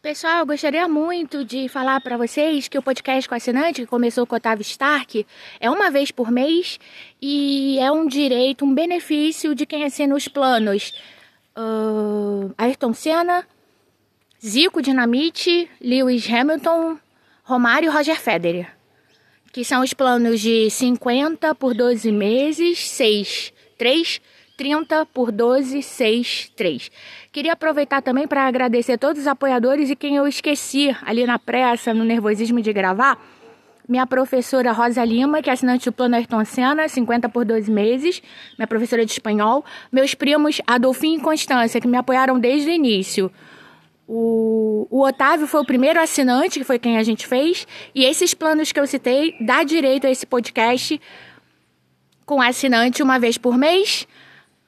Pessoal, eu gostaria muito de falar para vocês que o podcast com assinante, que começou com o Otávio Stark, é uma vez por mês e é um direito, um benefício de quem assina os planos. Uh, Ayrton Senna, Zico Dinamite, Lewis Hamilton, Romário e Roger Federer. Que são os planos de 50 por 12 meses, 6, 3 30 por 12, 6, 3. Queria aproveitar também para agradecer todos os apoiadores e quem eu esqueci ali na pressa, no nervosismo de gravar. Minha professora Rosa Lima, que é assinante do Plano Ayrton Senna, 50 por 12 meses, minha professora de espanhol. Meus primos Adolfinho e Constância, que me apoiaram desde o início. O, o, Otávio foi o primeiro assinante, que foi quem a gente fez. E esses planos que eu citei dá direito a esse podcast com assinante uma vez por mês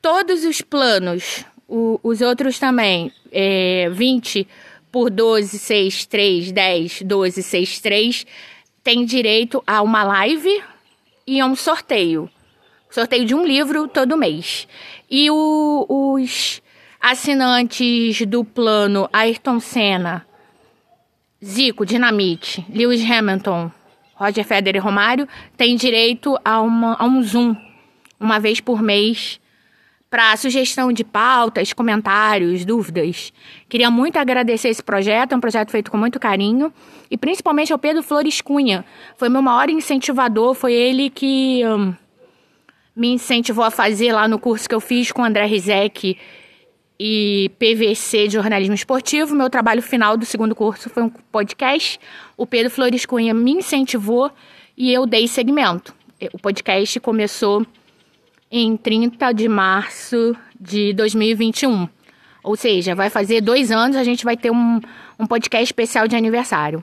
todos os planos, o, os outros também, é, 20 por 12, 6, 3, 10, 12, 6, 3, tem direito a uma live e a um sorteio. Sorteio de um livro todo mês. E o, os assinantes do plano Ayrton Senna, Zico, Dinamite, Lewis Hamilton, Roger Federer e Romário têm direito a, uma, a um Zoom, uma vez por mês, para sugestão de pautas, comentários, dúvidas. Queria muito agradecer esse projeto, é um projeto feito com muito carinho, e principalmente ao Pedro Flores Cunha. Foi meu maior incentivador, foi ele que hum, me incentivou a fazer lá no curso que eu fiz com André Rizek e PVC de jornalismo esportivo. Meu trabalho final do segundo curso foi um podcast. O Pedro Flores Cunha me incentivou e eu dei segmento. O podcast começou em 30 de março de 2021. Ou seja, vai fazer dois anos, a gente vai ter um, um podcast especial de aniversário.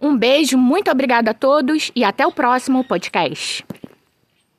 Um beijo, muito obrigada a todos e até o próximo podcast.